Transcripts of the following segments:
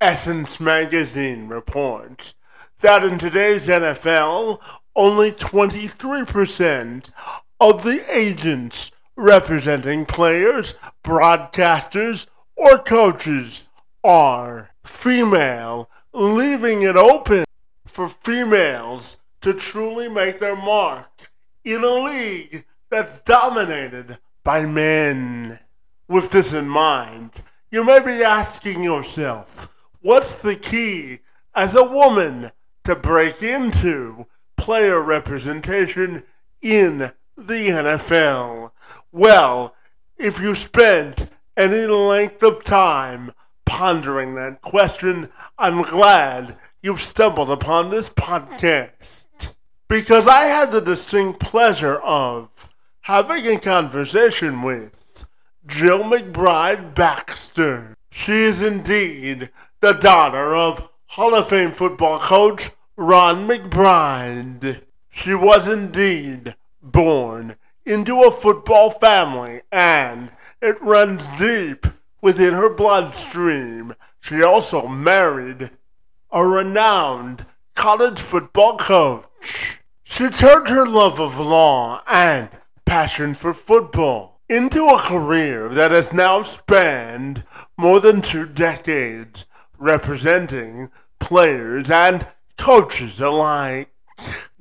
Essence Magazine reports that in today's NFL, only 23% of the agents representing players, broadcasters, or coaches are female, leaving it open for females to truly make their mark in a league that's dominated by men. With this in mind, you may be asking yourself, what's the key as a woman to break into player representation in the NFL? Well, if you spent any length of time pondering that question, I'm glad you've stumbled upon this podcast. Because I had the distinct pleasure of having a conversation with Jill McBride Baxter. She is indeed the daughter of Hall of Fame football coach Ron McBride. She was indeed born into a football family and it runs deep within her bloodstream. She also married a renowned college football coach. She turned her love of law and passion for football into a career that has now spanned more than two decades, representing players and coaches alike.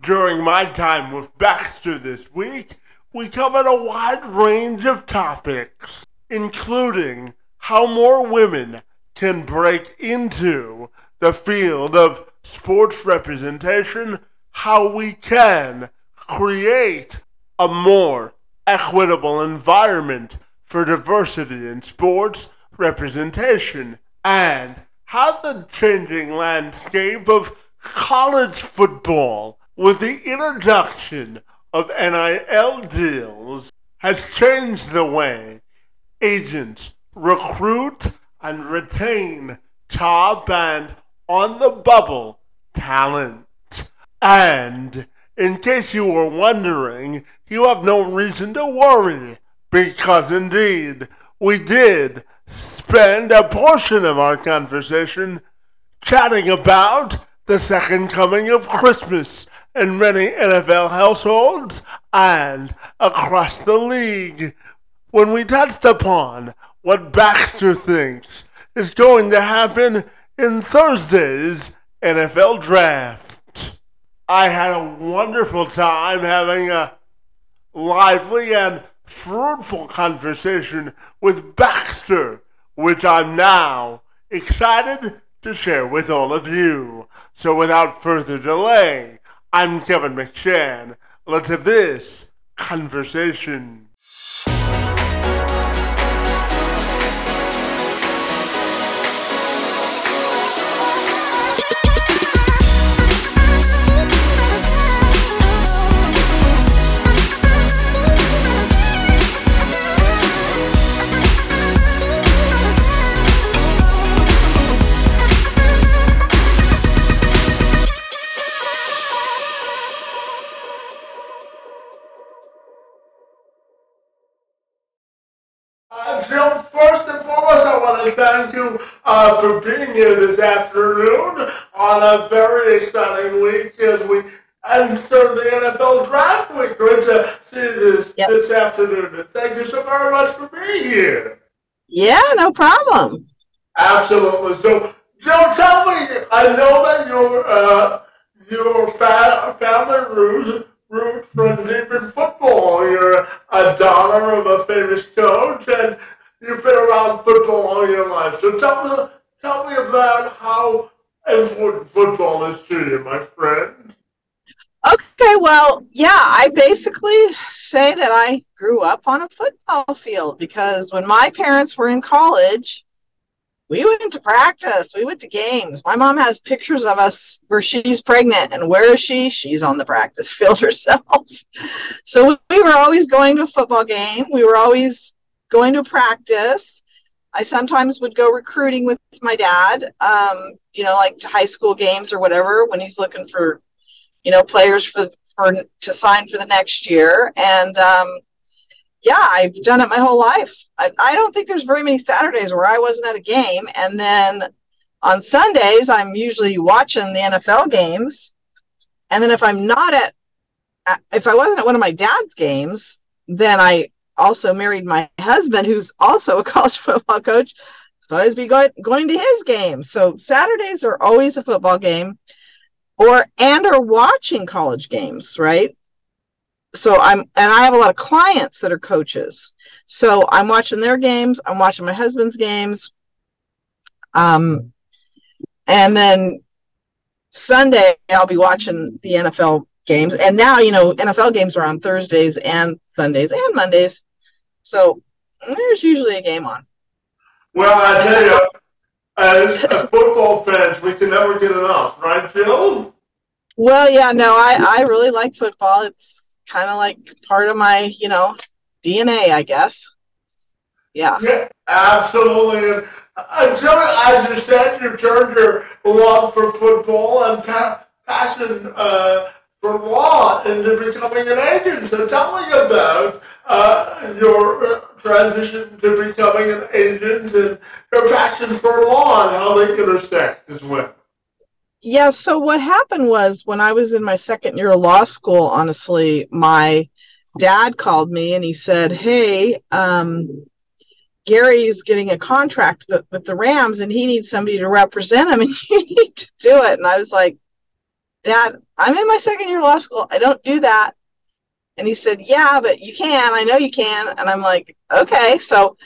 During my time with Baxter this week, we covered a wide range of topics, including how more women can break into the field of sports representation, how we can create a more equitable environment for diversity in sports representation, and how the changing landscape of college football with the introduction of NIL deals has changed the way agents recruit and retain top and on the bubble talent. And in case you were wondering, you have no reason to worry because indeed we did spend a portion of our conversation chatting about the second coming of Christmas in many NFL households and across the league when we touched upon what Baxter thinks is going to happen in Thursday's NFL draft. I had a wonderful time having a lively and fruitful conversation with Baxter, which I'm now excited to share with all of you. So without further delay, I'm Kevin McShann. Let's have this conversation. Thank you uh, for being here this afternoon on a very exciting week as we enter the NFL draft week. Great to see you this yep. this afternoon. And thank you so very much for being here. Yeah, no problem. Absolutely. So, Joe, tell me. I know that your uh, your fa- family root root from deep in football. You're a daughter of a famous coach, and You've been around football all your life. Tell me, tell me about how important football is to you, my friend. Okay, well, yeah, I basically say that I grew up on a football field because when my parents were in college, we went to practice, we went to games. My mom has pictures of us where she's pregnant, and where is she? She's on the practice field herself. So we were always going to a football game. We were always going to practice. I sometimes would go recruiting with my dad, um, you know, like to high school games or whatever when he's looking for, you know, players for, for to sign for the next year. And um, yeah, I've done it my whole life. I, I don't think there's very many Saturdays where I wasn't at a game. And then on Sundays, I'm usually watching the NFL games. And then if I'm not at, if I wasn't at one of my dad's games, then I also married my husband, who's also a college football coach. So I always be going, going to his game. So Saturdays are always a football game or, and are watching college games, right? So I'm, and I have a lot of clients that are coaches. So I'm watching their games. I'm watching my husband's games. Um, and then Sunday, I'll be watching the NFL games. And now, you know, NFL games are on Thursdays and Sundays and Mondays. So there's usually a game on. Well, I tell you, as football fans, we can never get enough, right, Jill? Well, yeah, no, I, I really like football. It's kind of like part of my, you know, DNA, I guess. Yeah. Yeah, absolutely. And until, as you said, you turned your love for football and pa- passion uh, for law into becoming an agent. So tell me about uh, your uh, transition to becoming an agent and your passion for law and how they intersect as well. Yeah, so what happened was when I was in my second year of law school, honestly, my dad called me and he said, Hey, um, Gary's getting a contract with, with the Rams and he needs somebody to represent him and you need to do it. And I was like, Dad, I'm in my second year of law school. I don't do that. And he said, Yeah, but you can. I know you can. And I'm like, Okay. So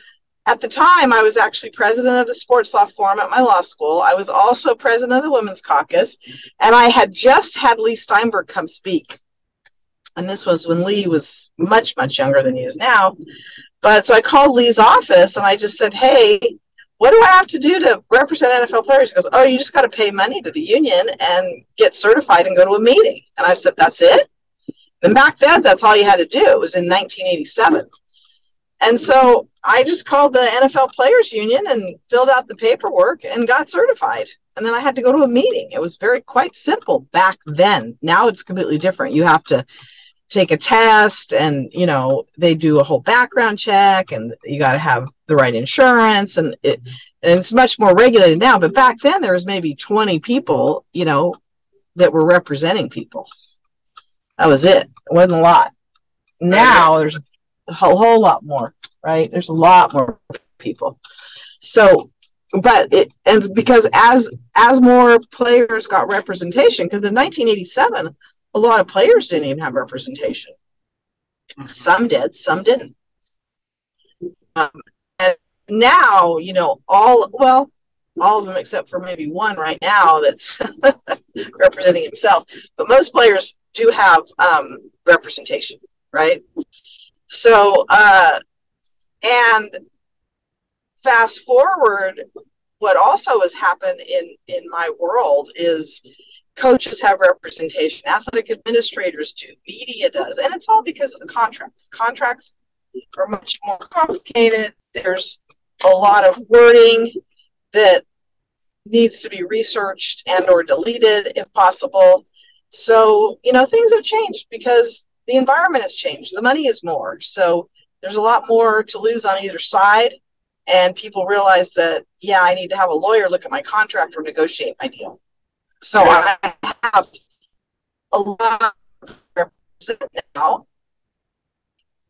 at the time, I was actually president of the Sports Law Forum at my law school. I was also president of the Women's Caucus. And I had just had Leigh Steinberg come speak. And this was when Leigh was much, much younger than he is now. But so I called Leigh's office and I just said, Hey, what do I have to do to represent NFL players? He goes, Oh, you just got to pay money to the union and get certified and go to a meeting. And I said, That's it? And back then, that's all you had to do. It was in 1987. And so I just called the NFL Players Union and filled out the paperwork and got certified. And then I had to go to a meeting. It was very quite simple back then. Now it's completely different. You have to take a test and you know they do a whole background check and you got to have the right insurance and it mm-hmm. and it's much more regulated now but back then there was maybe 20 people you know that were representing people. That was it. It wasn't a lot. Now there's a whole lot more right? There's a lot more people. So but it and because as as more players got representation because in 1987 a lot of players didn't even have representation. Mm-hmm. Some did, some didn't. Um, and now, you know, all well, all of them except for maybe one right now that's representing himself. But most players do have um, representation, right? So, uh, and fast forward, what also has happened in in my world is coaches have representation, athletic administrators do, media does, and it's all because of the contracts. The contracts are much more complicated. There's a lot of wording that needs to be researched and or deleted if possible. So, you know, things have changed because the environment has changed. The money is more. So there's a lot more to lose on either side. And people realize that, yeah, I need to have a lawyer look at my contract or negotiate my deal. So I have a lot now,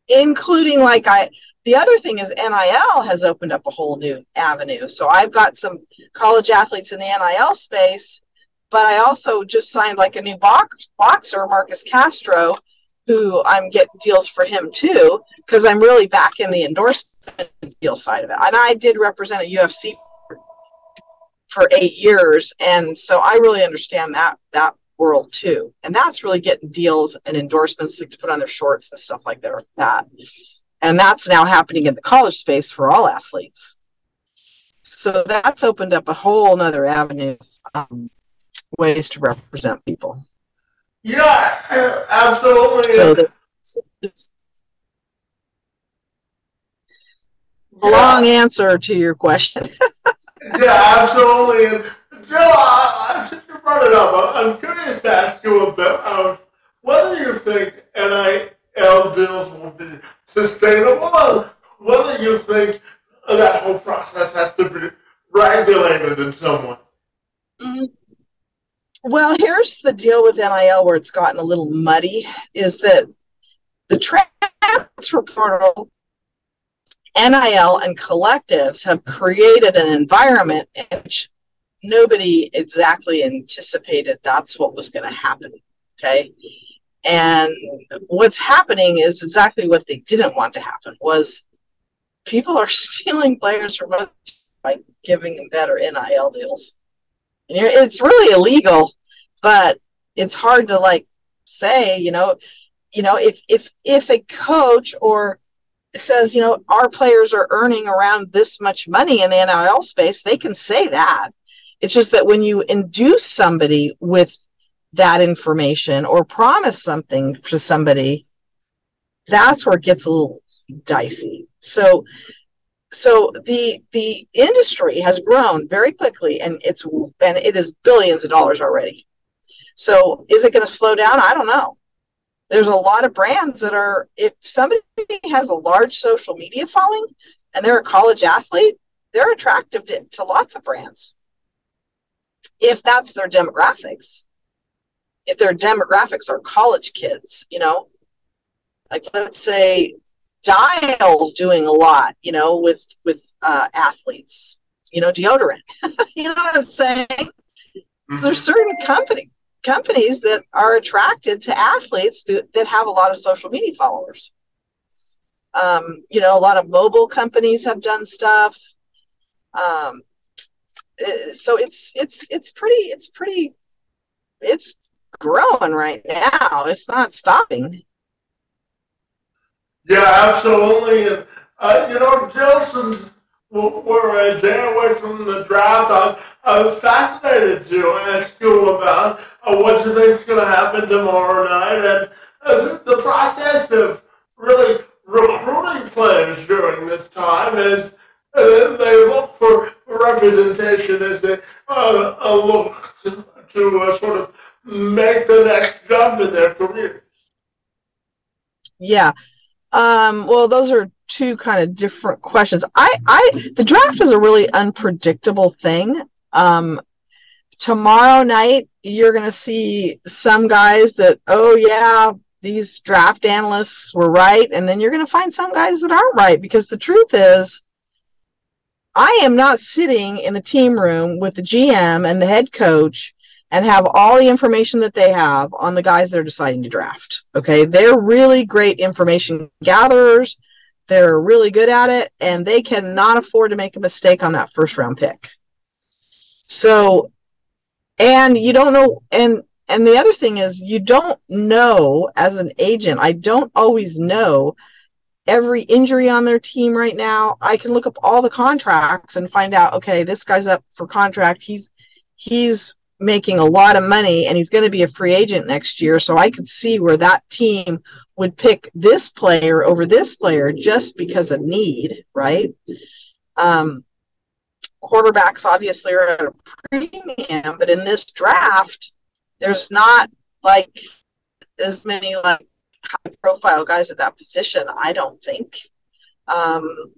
including like I. The other thing is NIL has opened up a whole new avenue. So I've got some college athletes in the NIL space, but I also just signed like a new box, boxer, Marcus Castro, who I'm getting deals for him too, because I'm really back in the endorsement deal side of it. And I did represent a UFC for eight years, and so I really understand that that world too. And that's really getting deals and endorsements to put on their shorts and stuff like that. And that's now happening in the college space for all athletes. So that's opened up a whole other avenue of um, ways to represent people. Yeah, absolutely. So the, yeah. long answer to your question. yeah, absolutely. And Joe, I, I, since you brought it up, I'm curious to ask you about whether you think NIL deals will be sustainable, whether you think that whole process has to be regulated in some way. Mm-hmm. Well, here's the deal with NIL where it's gotten a little muddy is that the transfer portal, NIL, and collectives have created an environment in which nobody exactly anticipated that's what was going to happen. Okay. And what's happening is exactly what they didn't want to happen was people are stealing players from us by giving them better NIL deals. And it's really illegal, but it's hard to like say, you know, you know, if if if a coach or says, you know, our players are earning around this much money in the NIL space, they can say that. It's just that when you induce somebody with that information or promise something to somebody, that's where it gets a little dicey. So so the the industry has grown very quickly and it's and it is billions of dollars already. So is it going to slow down? I don't know. There's a lot of brands that are if somebody has a large social media following and they're a college athlete, they're attractive to, to lots of brands. If that's their demographics if their demographics are college kids, you know, like let's say Dial's doing a lot, you know, with with uh, athletes, you know, deodorant. you know what I'm saying? Mm-hmm. So there's certain company companies that are attracted to athletes that, that have a lot of social media followers. Um, you know, a lot of mobile companies have done stuff. Um, eh, so it's it's it's pretty it's pretty it's growing right now. It's not stopping. Yeah, absolutely. And, uh, you know, Jilson, we're a day away from the draft. I'm, I'm fascinated to ask you about uh, what you think is going to happen tomorrow night and uh, the, process of really recruiting players during this time is uh, they look for representation as they uh, look to, to uh, sort of make the next jump in their careers. Yeah. Um, well, those are two kind of different questions. I, I, the draft is a really unpredictable thing. Um, tomorrow night, you're going to see some guys that, oh yeah, these draft analysts were right, and then you're going to find some guys that aren't right because the truth is, I am not sitting in the team room with the GM and the head coach and have all the information that they have on the guys they're deciding to draft. Okay. They're really great information gatherers. They're really good at it, and they cannot afford to make a mistake on that first round pick. So, and you don't know, and and the other thing is you don't know as an agent. I don't always know every injury on their team right now. I can look up all the contracts and find out. Okay, this guy's up for contract. He's he's making a lot of money and he's going to be a free agent next year. So I could see where that team would pick this player over this player just because of need, right? Um, quarterbacks obviously are at a premium, but in this draft, there's not like as many like high profile guys at that position, I don't think. Um,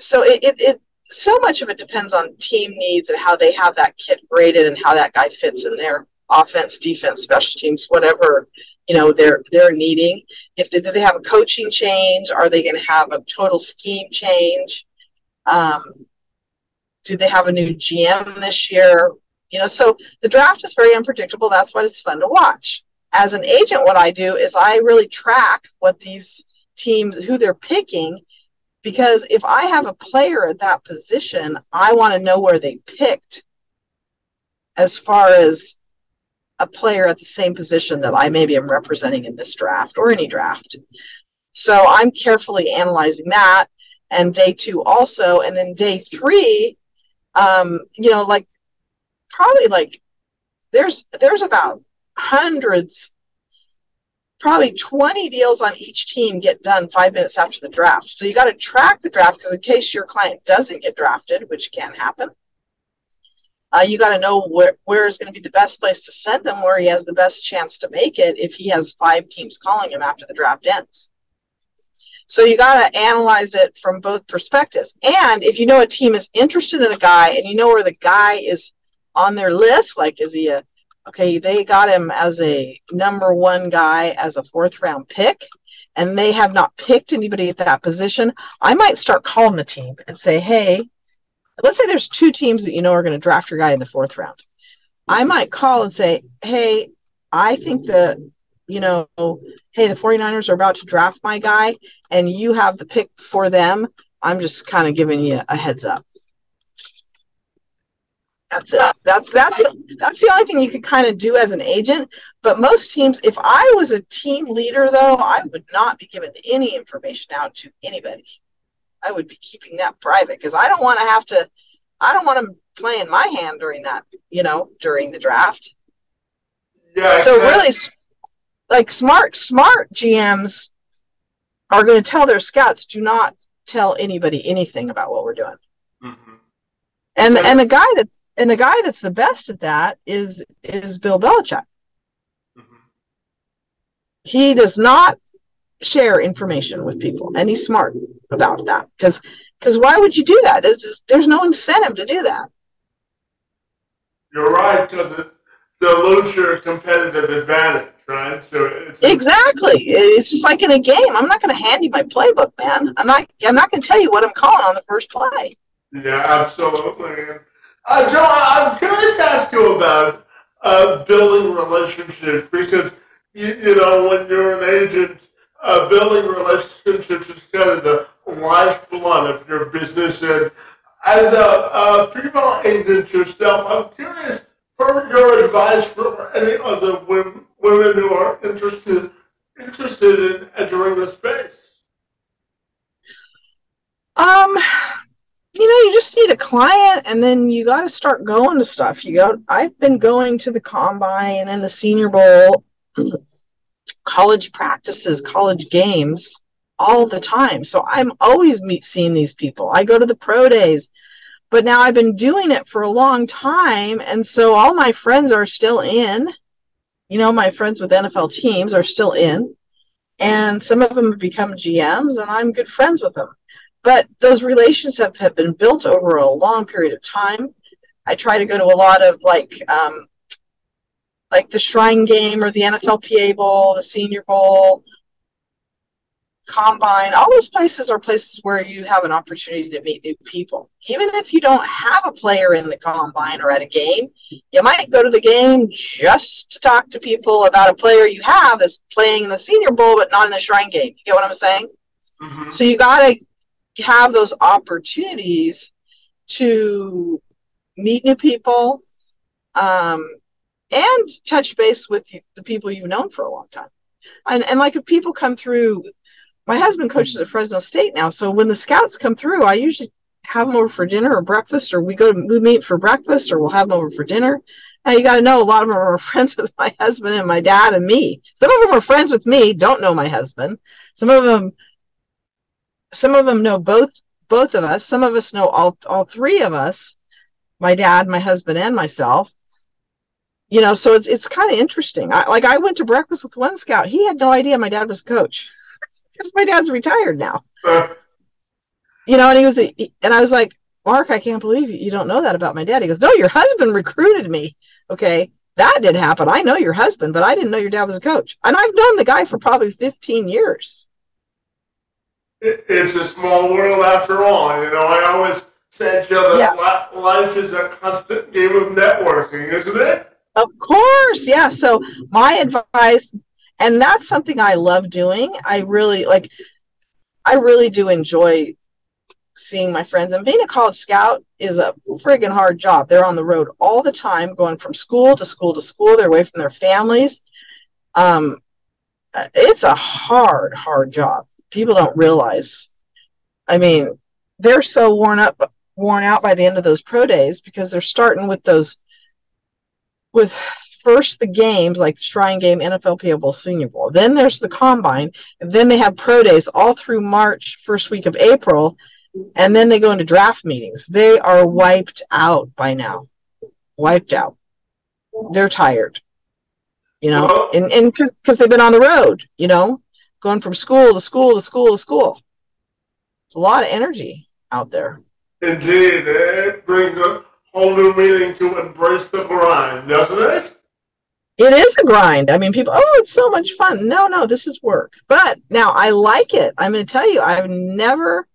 so it, it, it so much of it depends on team needs and how they have that kit graded and how that guy fits in their offense, defense, special teams, whatever you know they're they're needing. If they do they have a coaching change, are they going to have a total scheme change? Um, do they have a new GM this year? You know, so the draft is very unpredictable. That's why it's fun to watch. As an agent, what I do is I really track what these teams who they're picking because if I have a player at that position, I want to know where they picked as far as a player at the same position that I maybe am representing in this draft or any draft. So I'm carefully analyzing that and day two also. And then day three, um, you know, like probably like there's there's about hundreds probably 20 deals on each team get done five minutes after the draft. So you got to track the draft because in case your client doesn't get drafted, which can happen, uh, you got to know where, where is going to be the best place to send him, where he has the best chance to make it if he has five teams calling him after the draft ends. So you got to analyze it from both perspectives. And if you know a team is interested in a guy and you know where the guy is on their list, like is he a okay, they got him as a number one guy as a fourth round pick, and they have not picked anybody at that position, I might start calling the team and say, hey, let's say there's two teams that you know are going to draft your guy in the fourth round. I might call and say, hey, I think that, you know, hey, the 49ers are about to draft my guy and you have the pick for them. I'm just kind of giving you a heads up. That's it. That's that's that's the only thing you could kind of do as an agent. But most teams, if I was a team leader, though, I would not be giving any information out to anybody. I would be keeping that private because I don't want to have to. I don't want them playing my hand during that. You know, during the draft. Yeah. So really, like smart smart GMs are going to tell their scouts, do not tell anybody anything about what we're doing. Mm-hmm. And and the guy that's and the guy that's the best at that is is Bill Belichick. Mm-hmm. He does not share information with people, and he's smart about that because because why would you do that? There's, there's no incentive to do that. You're right because it dilutes your competitive advantage, right? So it's exactly. It's just like in a game. I'm not going to hand you my playbook, man. I'm not. I'm not going to tell you what I'm calling on the first play. Yeah, absolutely. Uh, Joe, I'm curious to ask you about uh, building relationships because, you, you, know, when you're an agent, uh, building relationships is kind of the lifeblood of your business. And as a, a female agent yourself, I'm curious for your advice for any other women, women who are interested interested in entering the space. Um, you know, you just need a client and then you got to start going to stuff. You go, I've been going to the combine and the senior bowl, college practices, college games all the time. So I'm always meet, seeing these people. I go to the pro days, but now I've been doing it for a long time. And so all my friends are still in. You know, my friends with NFL teams are still in. And some of them have become GMs, and I'm good friends with them but those relationships have been built over a long period of time. I try to go to a lot of like um, like the Shrine Game or the NFLPA Bowl, the Senior Bowl, Combine. All those places are places where you have an opportunity to meet new people. Even if you don't have a player in the Combine or at a game, you might go to the game just to talk to people about a player you have that's playing in the Senior Bowl but not in the Shrine Game. You get what I'm saying? Mm-hmm. So you got to have those opportunities to meet new people um, and touch base with the people you've known for a long time. And, and like if people come through, my husband coaches at Fresno State now. So when the scouts come through, I usually have them over for dinner or breakfast, or we go to we meet for breakfast, or we'll have them over for dinner. Now you got to know a lot of them are friends with my husband and my dad and me. Some of them are friends with me, don't know my husband. Some of them some of them know both both of us. Some of us know all all three of us, my dad, my husband, and myself. You know, so it's it's kind of interesting. I, like I went to breakfast with one scout. He had no idea my dad was a coach because my dad's retired now. you know, and he was, and I was like, Mark, I can't believe you, you don't know that about my dad. He goes, No, your husband recruited me. Okay, that did happen. I know your husband, but I didn't know your dad was a coach. And I've known the guy for probably 15 years it's a small world after all. You know, I always said, to you that yeah. life is a constant game of networking, isn't it? Of course, yeah. So my advice, and that's something I love doing. I really like. I really do enjoy seeing my friends. And being a college scout is a friggin' hard job. They're on the road all the time, going from school to school to school. They're away from their families. Um, it's a hard, hard job people don't realize. I mean, they're so worn up, worn out by the end of those pro days because they're starting with those, with first the games like the Shrine Game, NFL Bowl, Senior Bowl. Then there's the Combine, and then they have pro days all through March, first week of April, and then they go into draft meetings. They are wiped out by now, wiped out. They're tired, you know, and and because they've been on the road, you know going from school to school to school to school. It's a lot of energy out there. Indeed, it brings a whole new meaning to embrace the grind, doesn't it? It is a grind. I mean, people, oh, it's so much fun. No, no, this is work. But now I like it. I'm going to tell you, I've never,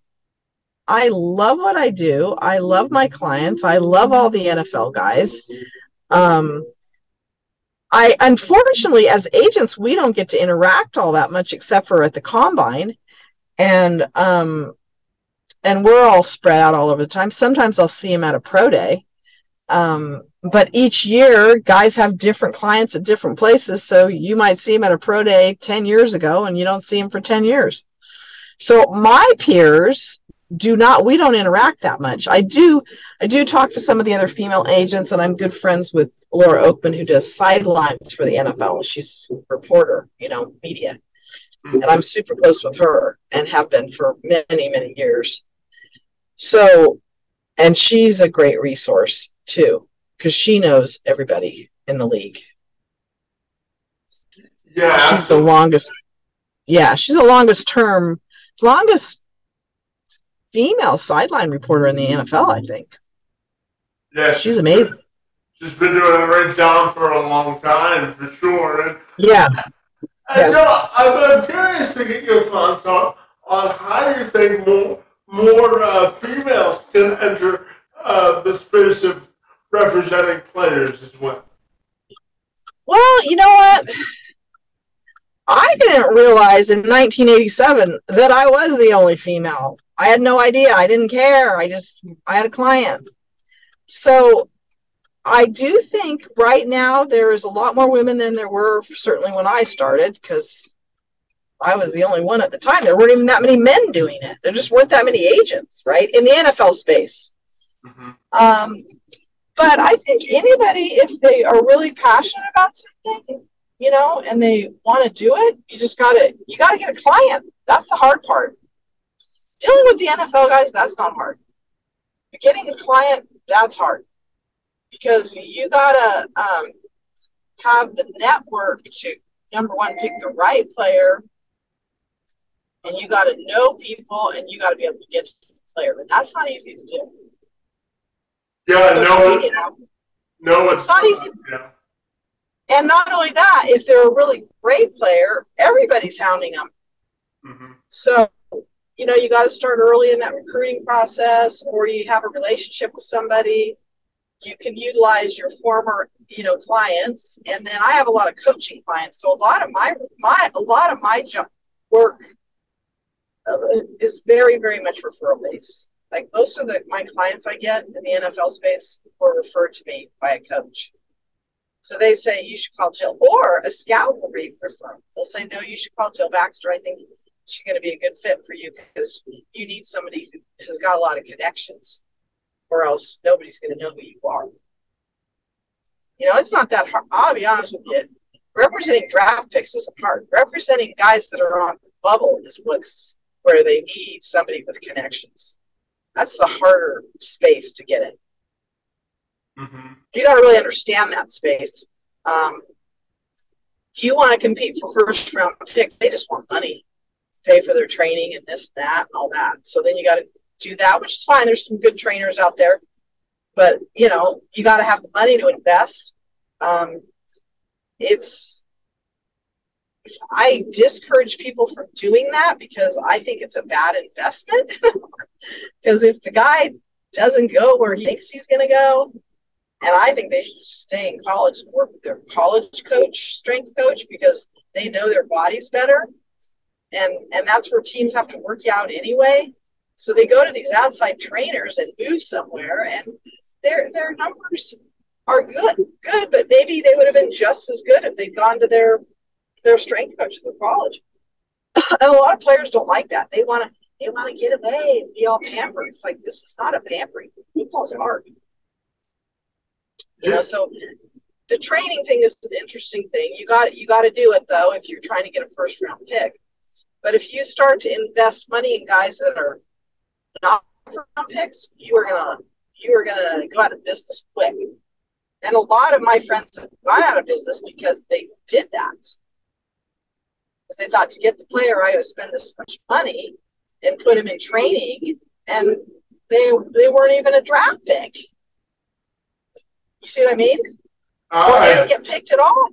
I love what I do. I love my clients. I love all the NFL guys. Um, I unfortunately, as agents, we don't get to interact all that much except for at the combine, and um, and we're all spread out all over the time. Sometimes I'll see them at a pro day, um, but each year, guys have different clients at different places. So you might see them at a pro day 10 years ago and you don't see them for 10 years. So my peers do not, we don't interact that much. I do, I do talk to some of the other female agents and I'm good friends with Laura Okmin who does sidelines for the NFL. She's a reporter, you know, media. And I'm super close with her and have been for many, many years. So, and she's a great resource too because she knows everybody in the league. Yeah, she's absolutely. the longest. Yeah, she's the longest term, longest female sideline reporter in the NFL. I think. Yeah, she's, she's amazing. Been, she's been doing a great job for a long time, for sure. And, yeah. And yeah. I'm, I'm curious to get your thoughts on on how you think more more uh, females can enter uh, the space of representing players as well? Well, you know what? I didn't realize in 1987 that I was the only female. I had no idea. I didn't care. I just, I had a client. So I do think right now there is a lot more women than there were certainly when I started because I was the only one at the time. There weren't even that many men doing it. There just weren't that many agents, right? In the NFL space. Mm-hmm. Um, but I think anybody, if they are really passionate about something, you know, and they want to do it, you just gotta you gotta get a client. That's the hard part. Dealing with the NFL guys, that's not hard. But getting a client, that's hard because you gotta um, have the network to number one pick the right player, and you gotta know people, and you gotta be able to get to the player. But that's not easy to do. Yeah, no, no, it's not easy. Yeah. And not only that, if they're a really great player, everybody's hounding them. Mm-hmm. So, you know, you got to start early in that recruiting process, or you have a relationship with somebody. You can utilize your former, you know, clients, and then I have a lot of coaching clients. So a lot of my my a lot of my job work uh, is very very much referral based like most of the my clients I get in the NFL space were referred to me by a coach. So they say you should call Jill, or a scout will refer. They'll say, no, you should call Jill Baxter. I think she's going to be a good fit for you because you need somebody who has got a lot of connections, or else nobody's going to know who you are. You know, it's not that hard. I'll be honest with you. Representing draft picks isn't hard. Representing guys that are on the bubble is what's where they need somebody with connections that's the harder space to get in. Mm-hmm. You got to really understand that space. Um, if you want to compete for first round picks, they just want money to pay for their training and this, and that, and all that. So then you got to do that, which is fine. There's some good trainers out there, but you know you got to have the money to invest. Um, it's I discourage people from doing that because I think it's a bad investment. Because if the guy doesn't go where he thinks he's going to go, and I think they should stay in college and work with their college coach, strength coach, because they know their bodies better. And, and that's where teams have to work out anyway. So they go to these outside trainers and move somewhere, and their their numbers are good, good, but maybe they would have been just as good if they'd gone to their their strength coach at their college. and a lot of players don't like that. They want to they want to get away and be all pampered. It's like this is not a pampering. Football's hard. You know, so the training thing is an interesting thing. You got you got to do it though if you're trying to get a first round pick. But if you start to invest money in guys that are not first round picks, you are gonna you are gonna go out of business quick. And a lot of my friends have gone out of business because they did that because they thought to get the player, I got to spend this much money and put him in training, and they they weren't even a draft pick. You see what I mean? Uh, they didn't get picked at all.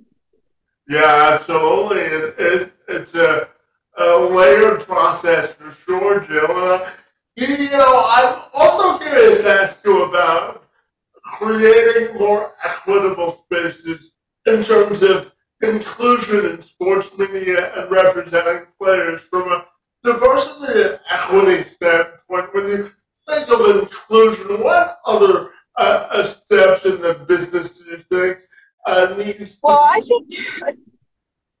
Yeah, absolutely. It, it, it's a, a layered process for sure, Jill. Uh, you, you know, I'm also curious to ask you about creating more equitable spaces in terms of inclusion in sports media and representing players from a diversity and equity standpoint. When you think of inclusion, what other uh, steps in the business do you think uh, needs? Well, I think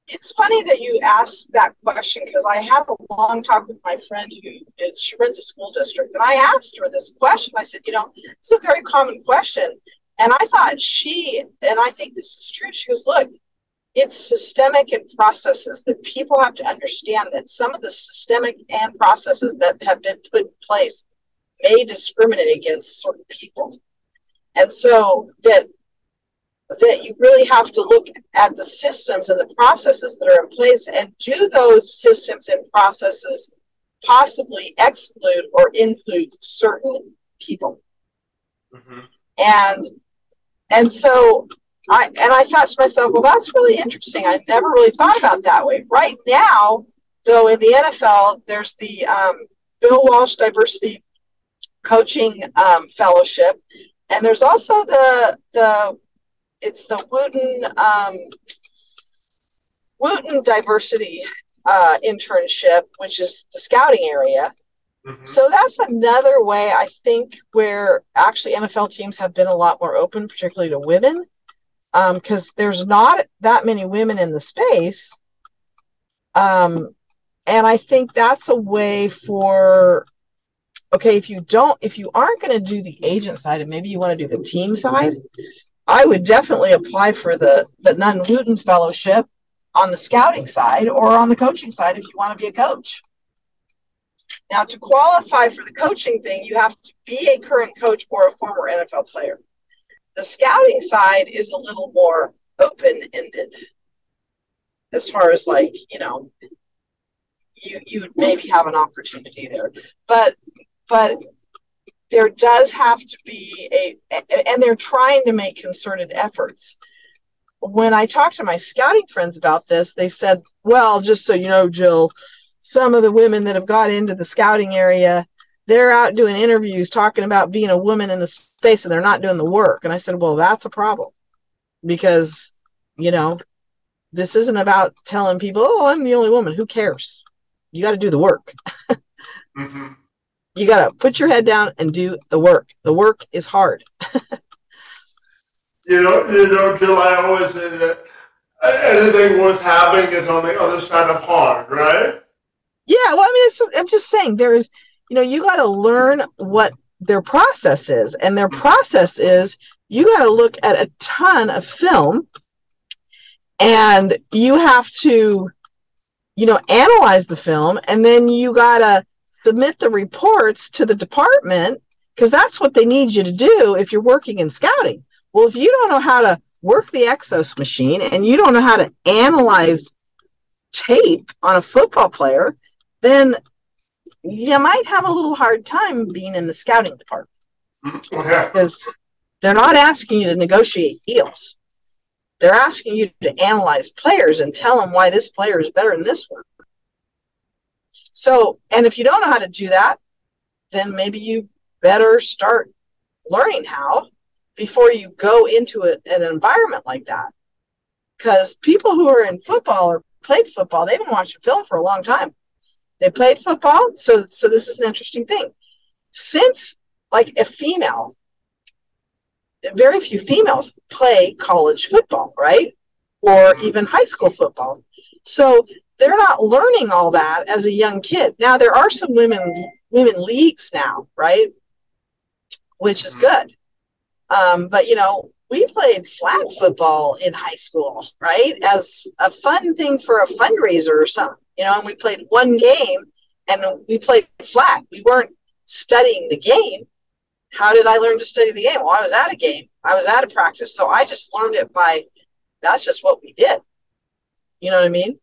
it's funny that you asked that question because I had a long talk with my friend who is, she runs a school district, and I asked her this question. I said, you know, it's a very common question, and I thought she, and I think this is true. She goes, look, it's systemic and processes that people have to understand that some of the systemic and processes that have been put in place may discriminate against certain people, and so that that you really have to look at the systems and the processes that are in place and do those systems and processes possibly exclude or include certain people mm-hmm. and and so i and i thought to myself well that's really interesting i never really thought about that way right now though in the nfl there's the um, bill walsh diversity coaching um, fellowship and there's also the the it's the Wooten um, Wooten Diversity uh, internship, which is the scouting area. Mm-hmm. So that's another way I think where actually NFL teams have been a lot more open, particularly to women, because um, there's not that many women in the space. Um, and I think that's a way for okay if you don't if you aren't going to do the agent side and maybe you want to do the team side I would definitely apply for the, the Nunn Wooten Fellowship on the scouting side or on the coaching side if you want to be a coach. Now, to qualify for the coaching thing, you have to be a current coach or a former NFL player. The scouting side is a little more open ended as far as like, you know, you you maybe have an opportunity there. But but there does have to be a, and they're trying to make concerted efforts. When I talked to my scouting friends about this, they said, well, just so you know, Jill, some of the women that have got into the scouting area, they're out doing interviews talking about being a woman in the space and they're not doing the work. And I said, well, that's a problem because, you know, this isn't about telling people, oh, I'm the only woman. Who cares? You got to do the work. mm-hmm you got to put your head down and do the work. The work is hard. you know, you know, Jill, I always say that anything worth having is on the other side of hard, right? Yeah, well, I mean, it's, I'm just saying there is, you know, you got to learn what their process is, and their process is you got to look at a ton of film, and you have to, you know, analyze the film, and then you got to submit the reports to the department because that's what they need you to do if you're working in scouting. Well, if you don't know how to work the XOS machine and you don't know how to analyze tape on a football player, then you might have a little hard time being in the scouting department oh, because they're not asking you to negotiate deals. They're asking you to analyze players and tell them why this player is better than this one. So, and if you don't know how to do that, then maybe you better start learning how before you go into a, an environment like that. Because people who are in football or played football, they've been watching film for a long time. They played football, so so this is an interesting thing. Since like a female, very few females play college football, right? Or even high school football. So they're not learning all that as a young kid. Now there are some women women leagues now, right? Which is mm-hmm. good. Um, but you know, we played flag football in high school, right? As a fun thing for a fundraiser or something, you know, and we played one game and we played flat. We weren't studying the game. How did I learn to study the game? Well, I was at a game. I was at a practice. So I just learned it by that's just what we did. You know what I mean?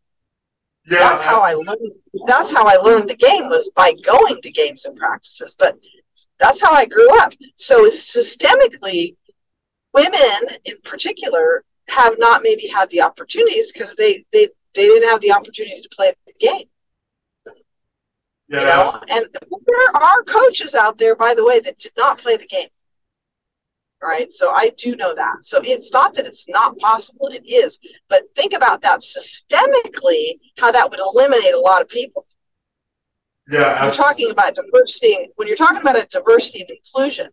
Yeah. That's how I learned. That's how I learned the game was by going to games and practices. But that's how I grew up. So systemically, women in particular have not maybe had the opportunities because they, they they didn't have the opportunity to play game. Yeah. You know, and there are coaches out there, by the way, that did not play the game. Right. So I do know that. So it's not that it's not possible, it is. But think about that systemically, how that would eliminate a lot of people. Yeah. You're talking about diversity. When you're talking about a diversity and inclusion,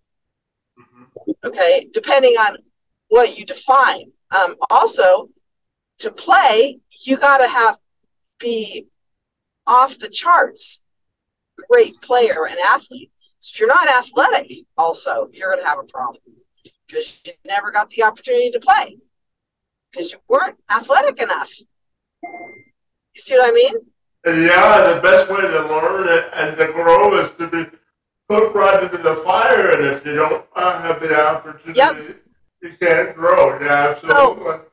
mm-hmm. okay, depending on what you define. Um, also, to play, you got to have be off the charts great player and athlete. So if you're not athletic, also you're going to have a problem because you never got the opportunity to play because you weren't athletic enough. You see what I mean? Yeah, the best way to learn and to grow is to be put right into the fire, and if you don't have the opportunity, yep. you can't grow. Yeah, absolutely. So,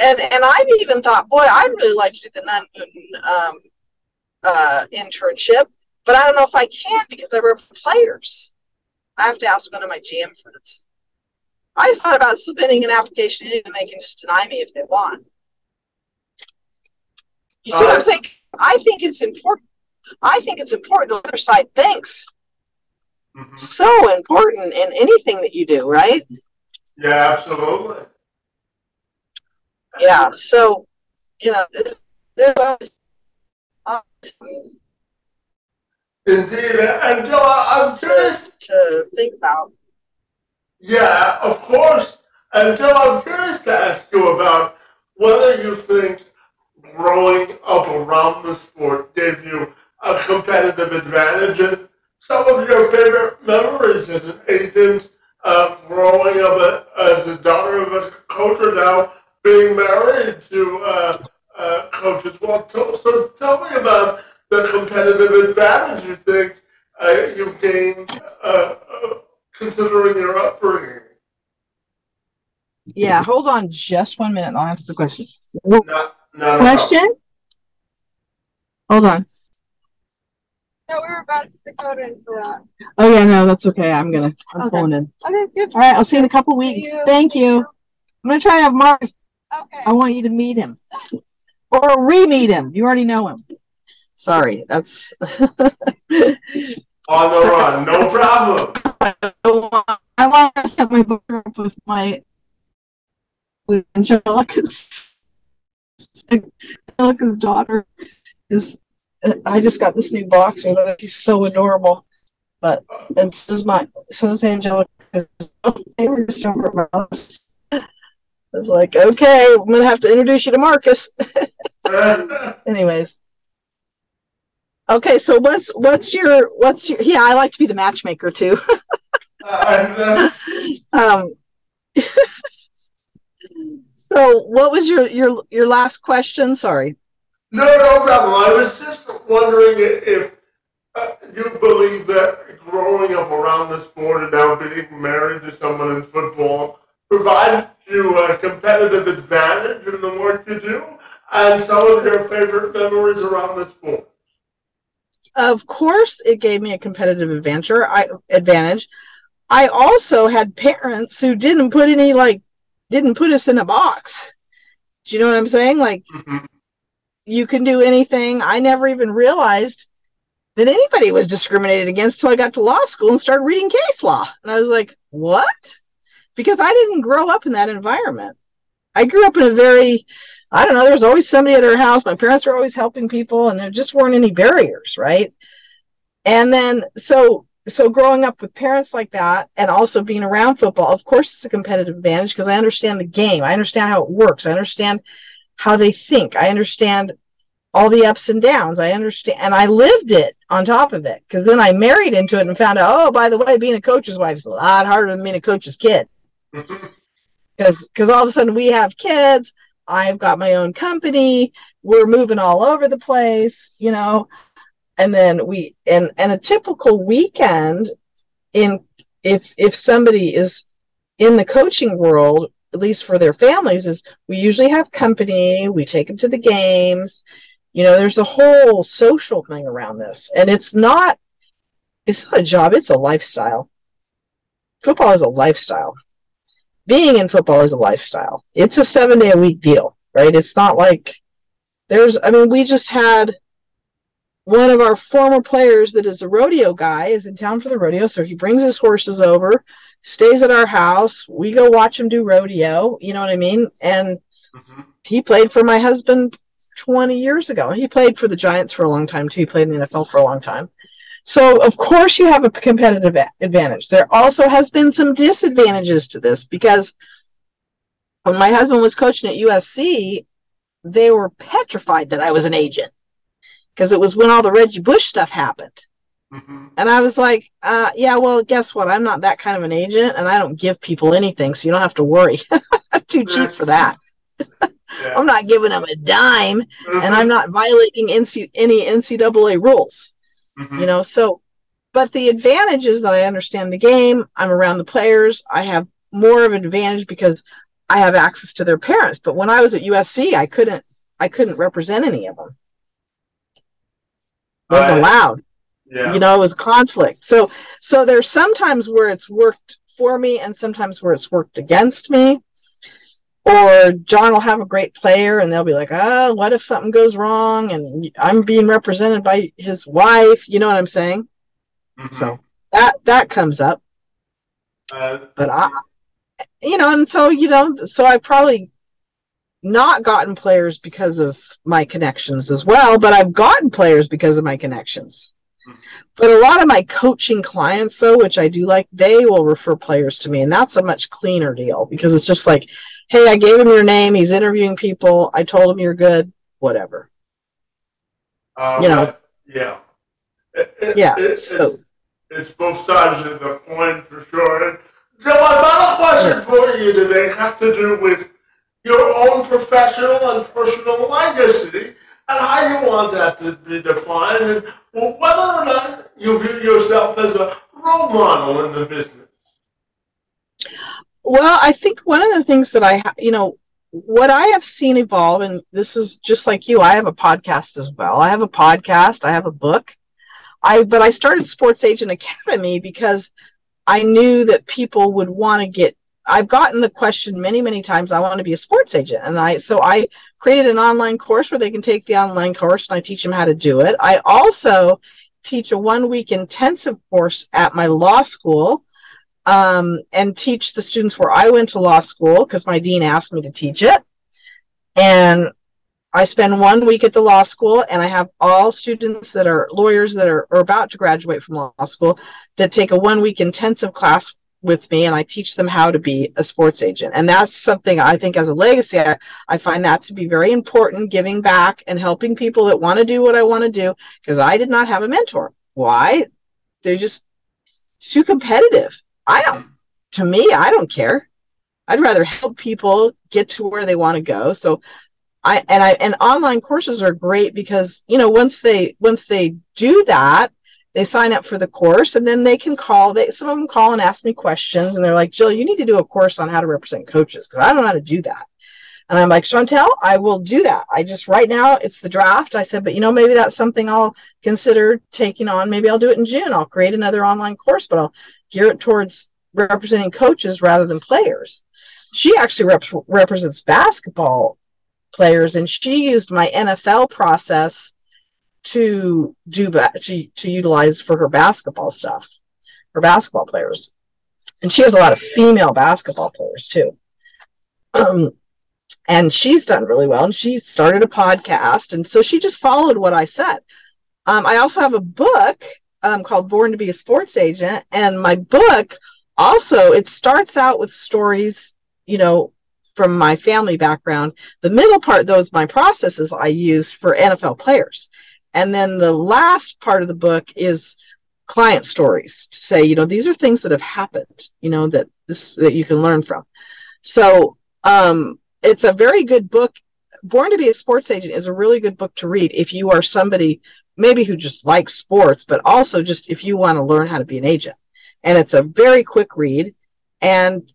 and and I've even thought, boy, I'd really like to do the Nunn um, uh, internship, but I don't know if I can because I work for players. I have to ask one of my GM friends. I thought about submitting an application and they can just deny me if they want. You see uh, what I'm uh, saying? I think it's important. I think it's important the other side thinks. Mm-hmm. So important in anything that you do, right? Yeah, absolutely. Yeah. So, you know, there's always, Indeed, Angela, I'm curious to think about. Yeah, of course. Angela, I'm curious to ask you about whether you think growing up around the sport gave you a competitive advantage and some of your favorite memories as an agent, uh, growing up as a daughter of a coach or now being married to uh, uh, coach as well. So tell me about the competitive advantage you think uh, you've gained uh, uh, considering your upbringing. Yeah, hold on just one minute. I'll answer the question. Not, not question? Hold on. No, we were about to go in for that. Oh yeah, no, that's okay. I'm gonna I'm okay. pulling in. Okay, good. All right, I'll see you in a couple weeks. You. Thank you. I'm gonna try to have Marcus. Okay. I want you to meet him. Or re-meet him. You already know him. Sorry, that's on the run. No problem. I want to set my book up with my with Angelica's Angelica's daughter is. I just got this new box with her. She's so adorable. But and so is my so is Angelica's. They were just over my house. I was like, okay, I'm gonna have to introduce you to Marcus. Anyways. Okay, so what's what's your what's your yeah, I like to be the matchmaker too. um so what was your your your last question? Sorry. No, no problem. I was just wondering if uh, you believe that growing up around the sport and now being married to someone in football provided you a competitive advantage in the work you do and some of your favorite memories around the sport of course it gave me a competitive advantage I advantage. I also had parents who didn't put any like didn't put us in a box. Do you know what I'm saying? Like mm-hmm. you can do anything. I never even realized that anybody was discriminated against till I got to law school and started reading case law. And I was like, what? Because I didn't grow up in that environment. I grew up in a very I don't know, there was always somebody at our house. My parents were always helping people, and there just weren't any barriers, right? And then, so so growing up with parents like that and also being around football of course it's a competitive advantage because i understand the game i understand how it works i understand how they think i understand all the ups and downs i understand and i lived it on top of it because then i married into it and found out oh by the way being a coach's wife is a lot harder than being a coach's kid because because all of a sudden we have kids I've got my own company. We're moving all over the place, you know. And then we and and a typical weekend in if if somebody is in the coaching world, at least for their families, is we usually have company. We take them to the games. You know, there's a whole social thing around this, and it's not it's not a job; it's a lifestyle. Football is a lifestyle being in football is a lifestyle. It's a seven day a week deal, right? It's not like there's, I mean, we just had one of our former players that is a rodeo guy is in town for the rodeo. So he brings his horses over, stays at our house. We go watch him do rodeo. You know what I mean? And mm-hmm. he played for my husband 20 years ago. He played for the Giants for a long time too. He played in the NFL for a long time. So, of course, you have a competitive advantage. There also has been some disadvantages to this because when my husband was coaching at USC, they were petrified that I was an agent because it was when all the Reggie Bush stuff happened. Mm-hmm. And I was like, uh, yeah, well, guess what? I'm not that kind of an agent and I don't give people anything, so you don't have to worry. I'm too cheap for that. yeah. I'm not giving them a dime mm-hmm. and I'm not violating NC- any NCAA rules. Mm-hmm. You know, so but the advantage is that I understand the game. I'm around the players. I have more of an advantage because I have access to their parents. But when I was at USC, I couldn't I couldn't represent any of them. It wasn't allowed. Yeah. You know, it was conflict. So so there's sometimes where it's worked for me and sometimes where it's worked against me or John will have a great player and they'll be like, oh, what if something goes wrong and I'm being represented by his wife? You know what I'm saying? Mm-hmm. So that that comes up. Uh, but I, you know, and so you know, so I probably not gotten players because of my connections as well, but I've gotten players because of my connections. Mm-hmm. But a lot of my coaching clients, though, which I do like, they will refer players to me, and that's a much cleaner deal because it's just like hey, I gave him your name. He's interviewing people. I told him you're good. Whatever. Um, you know. Yeah. It, it, yeah. It, so. It's, it's, both sides of the coin for sure. And so my final question for you today has to do with your own professional and personal legacy and how you want that to be defined and whether or not you view yourself as a role model in the business. Well, I think one of the things that I, you know, what I have seen evolve, and this is just like you, I have a podcast as well. I have a podcast, I have a book. I but I started Sports Agent Academy because I knew that people would want to get I've gotten the question many, many times, I want to be a sports agent. And I so I created an online course where they can take the online course and I teach them how to do it. I also teach a one week intensive course at my law school um, and teach the students where I went to law school because my dean asked me to teach it. And I spend one week at the law school, and I have all students that are lawyers that are, are about to graduate from law school that take a one week intensive class with me, and I teach them how to be a sports agent. And that's something I think as a legacy, I, I find that to be very important, giving back and helping people that want to do what I want to do because I did not have a mentor. Why? They're just too competitive I don't, to me, I don't care. I'd rather help people get to where they want to go. So I, and I, and online courses are great because, you know, once they, once they do that, they sign up for the course and then they can call they some of them call and ask me questions and they're like jill you need to do a course on how to represent coaches because i don't know how to do that and i'm like chantel i will do that. I just right now it's the draft. I said but you know maybe that's something i'll consider taking on. Maybe i'll do it in june. I'll create another online course but i'll gear it towards representing coaches rather than players. She actually rep- represents basketball players, and she used my NFL process to do ba- to to utilize for her basketball stuff, her basketball players, and she has a lot of female basketball players too. Um, and she's done really well, and she started a podcast, and so she just followed what I said. Um, I also have a book um, called Born to Be a Sports Agent. And my book also, it starts out with stories, you know, from my family background. The middle part, those my processes I used for NFL players. And then the last part of the book is client stories to say, you know, these are things that have happened, you know, that this that you can learn from. So um, it's a very good book. Born to be a Sports Agent is a really good book to read if you are somebody maybe who just likes sports, but also just if you want to learn how to be an agent. And it's a very quick read, and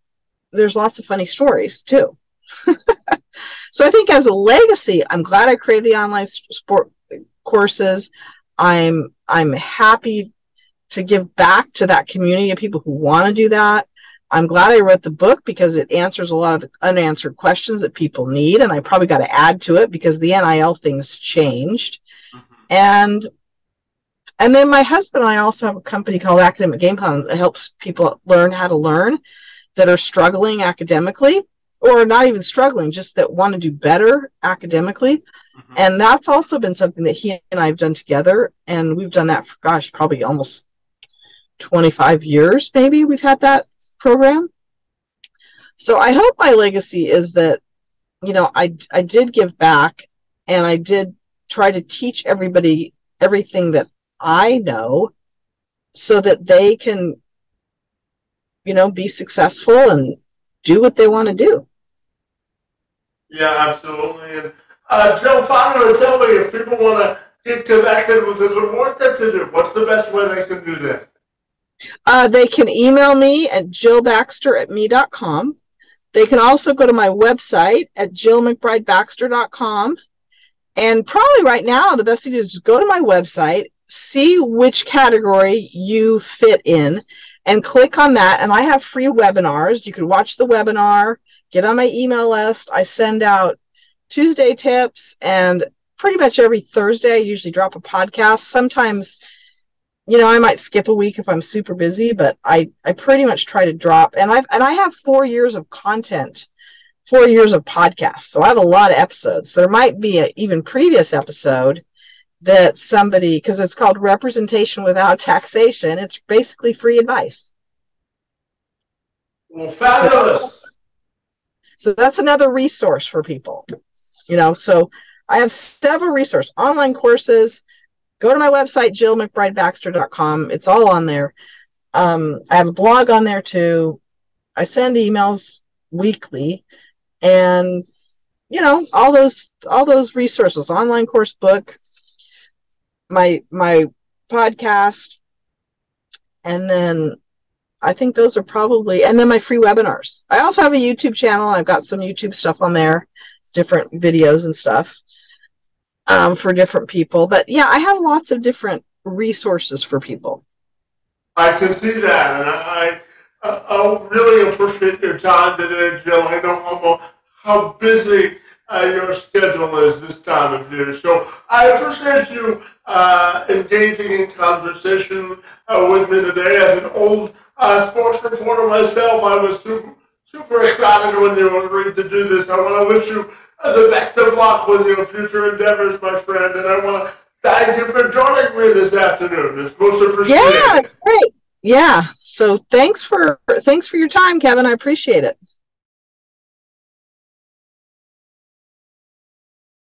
there's lots of funny stories too. so I think as a legacy, I'm glad I created the online sport courses. I'm I'm happy to give back to that community of people who want to do that. I'm glad I wrote the book because it answers a lot of the unanswered questions that people need, and I probably got to add to it because the NIL things changed. Mm-hmm. And and then my husband and I also have a company called Academic Game Plan that helps people learn how to learn that are struggling academically or not even struggling, just that want to do better academically. Mm-hmm. And that's also been something that he and I have done together. And we've done that for, gosh, probably almost 25 years, maybe we've had that program. So I hope my legacy is that, you know, I, I did give back and I did try to teach everybody everything that I know so that they can, you know, be successful and do what they want to do. Yeah, absolutely. And uh, Jill, finally, tell me if people want to get connected with the good work that you do, what's the best way they can do that? Uh, they can email me at jillbaxter at me.com. They can also go to my website at jillmcbridebaxter.com. And probably right now, the best thing to do is go to my website, see which category you fit in, and click on that. And I have free webinars. You can watch the webinar get on my email list. I send out Tuesday tips and pretty much every Thursday I usually drop a podcast. Sometimes, you know, I might skip a week if I'm super busy, but I, I pretty much try to drop and I've and I have four years of content, four years of podcasts. So I have a lot of episodes. So there might be an even previous episode that somebody because it's called representation without taxation. It's basically free advice. Well, fabulous. So that's another resource for people. You know, so I have several resources, online courses. Go to my website, jillmcbridebaxter.com. It's all on there. Um, I have a blog on there too. I send emails weekly, and you know all those all those resources, online course book, my my podcast, and then I think those are probably, and then my free webinars. I also have a YouTube channel. I've got some YouTube stuff on there, different videos and stuff um, for different people. But yeah, I have lots of different resources for people. I can see that, and I, I, I really appreciate your time today, Jill. I know how, how busy uh, your schedule is this time of year. So I appreciate you uh, engaging in conversation uh, with me today. As an old uh, sports reporter myself, I was super, super excited when you agreed to do this. I want to wish you the best of luck with your future endeavors, my friend, and I want to thank you for joining me this afternoon. It's most appreciated. Yeah, it's great. Yeah. So thanks for thanks for your time, Kevin. I appreciate it.